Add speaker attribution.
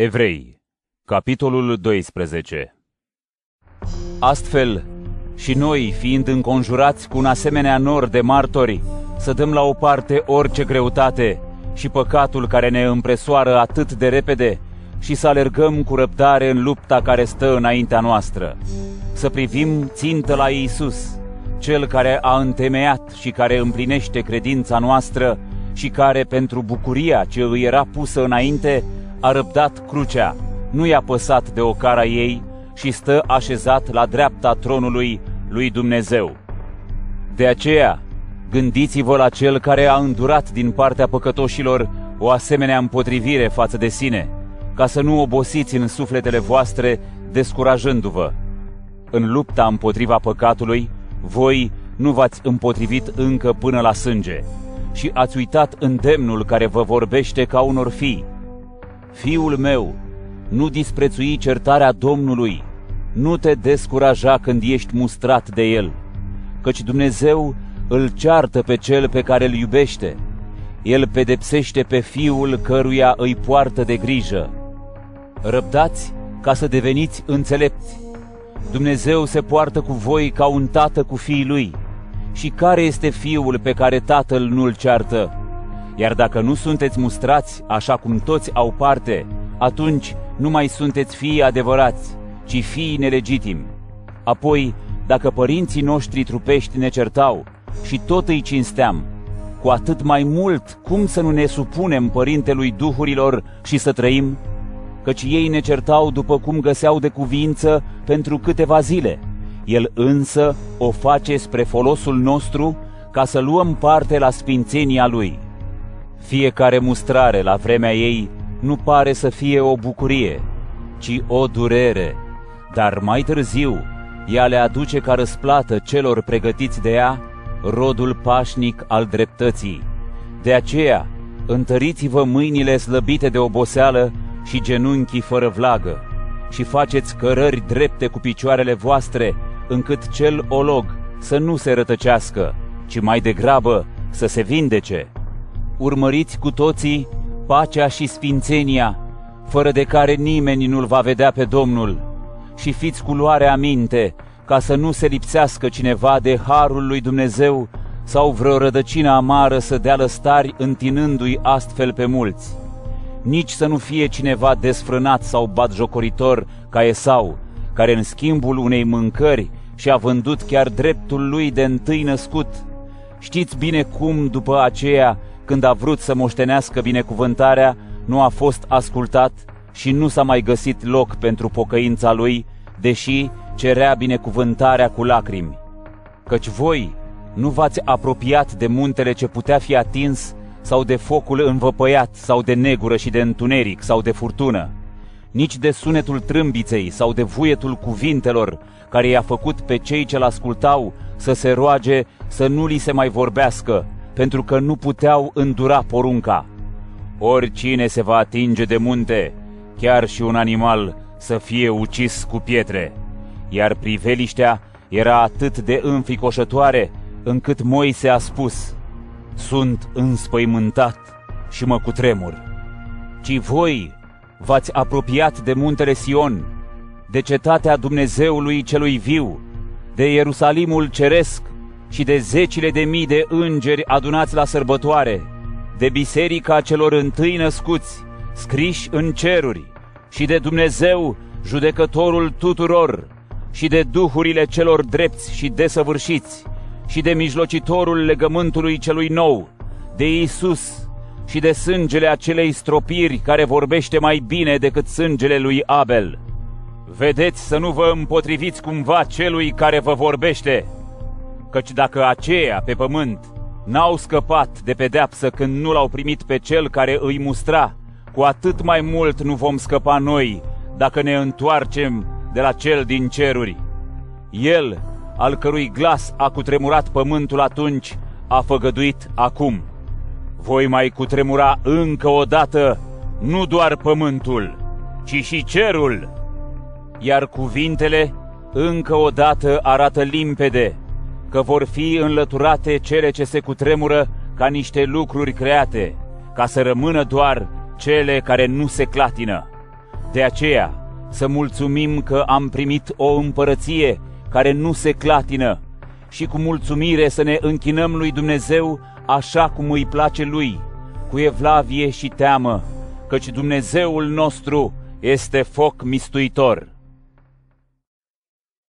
Speaker 1: Evrei, capitolul 12 Astfel, și noi, fiind înconjurați cu un asemenea nor de martori, să dăm la o parte orice greutate și păcatul care ne împresoară atât de repede și să alergăm cu răbdare în lupta care stă înaintea noastră. Să privim țintă la Iisus, Cel care a întemeiat și care împlinește credința noastră și care, pentru bucuria ce îi era pusă înainte, a răbdat crucea, nu i-a păsat de ocara ei și stă așezat la dreapta tronului lui Dumnezeu. De aceea, gândiți-vă la cel care a îndurat din partea păcătoșilor o asemenea împotrivire față de sine, ca să nu obosiți în sufletele voastre descurajându-vă. În lupta împotriva păcatului, voi nu v-ați împotrivit încă până la sânge și ați uitat îndemnul care vă vorbește ca unor fii. Fiul meu, nu disprețui certarea Domnului, nu te descuraja când ești mustrat de el, căci Dumnezeu îl ceartă pe cel pe care îl iubește. El pedepsește pe fiul căruia îi poartă de grijă. Răbdați ca să deveniți înțelepți. Dumnezeu se poartă cu voi ca un tată cu fiii lui. Și care este fiul pe care tatăl nu-l ceartă? Iar dacă nu sunteți mustrați așa cum toți au parte, atunci nu mai sunteți fii adevărați, ci fii nelegitimi. Apoi, dacă părinții noștri trupești ne certau și tot îi cinsteam, cu atât mai mult cum să nu ne supunem părintelui duhurilor și să trăim? Căci ei ne certau după cum găseau de cuvință pentru câteva zile. El însă o face spre folosul nostru ca să luăm parte la sfințenia Lui. Fiecare mustrare la vremea ei nu pare să fie o bucurie, ci o durere, dar mai târziu ea le aduce ca răsplată celor pregătiți de ea rodul pașnic al dreptății. De aceea, întăriți-vă mâinile slăbite de oboseală și genunchii fără vlagă și faceți cărări drepte cu picioarele voastre, încât cel olog să nu se rătăcească, ci mai degrabă să se vindece. Urmăriți cu toții pacea și sfințenia, fără de care nimeni nu-L va vedea pe Domnul, și fiți cu luare aminte, ca să nu se lipsească cineva de harul lui Dumnezeu sau vreo rădăcină amară să dea lăstari întinându-i astfel pe mulți. Nici să nu fie cineva desfrânat sau batjocoritor ca Esau, care în schimbul unei mâncări și-a vândut chiar dreptul lui de întâi născut. Știți bine cum, după aceea, când a vrut să moștenească binecuvântarea, nu a fost ascultat și nu s-a mai găsit loc pentru pocăința lui, deși cerea binecuvântarea cu lacrimi. Căci voi nu v-ați apropiat de muntele ce putea fi atins sau de focul învăpăiat sau de negură și de întuneric sau de furtună, nici de sunetul trâmbiței sau de vuietul cuvintelor care i-a făcut pe cei ce-l ascultau să se roage să nu li se mai vorbească, pentru că nu puteau îndura porunca. Oricine se va atinge de munte, chiar și un animal, să fie ucis cu pietre. Iar priveliștea era atât de înficoșătoare, încât Moise a spus, Sunt înspăimântat și mă cutremur. Ci voi v-ați apropiat de muntele Sion, de cetatea Dumnezeului celui viu, de Ierusalimul ceresc și de zecile de mii de îngeri adunați la sărbătoare, de biserica celor întâi născuți, scriși în ceruri, și de Dumnezeu, judecătorul tuturor, și de duhurile celor drepți și desăvârșiți, și de mijlocitorul legământului celui nou, de Isus, și de sângele acelei stropiri care vorbește mai bine decât sângele lui Abel. Vedeți să nu vă împotriviți cumva celui care vă vorbește, căci dacă aceia pe pământ n-au scăpat de pedeapsă când nu l-au primit pe cel care îi mustra, cu atât mai mult nu vom scăpa noi dacă ne întoarcem de la cel din ceruri. El, al cărui glas a cutremurat pământul atunci, a făgăduit acum. Voi mai cutremura încă o dată nu doar pământul, ci și cerul. Iar cuvintele încă o dată arată limpede că vor fi înlăturate cele ce se cutremură ca niște lucruri create, ca să rămână doar cele care nu se clatină. De aceea, să mulțumim că am primit o împărăție care nu se clatină și cu mulțumire să ne închinăm lui Dumnezeu așa cum îi place lui, cu evlavie și teamă, căci Dumnezeul nostru este foc mistuitor.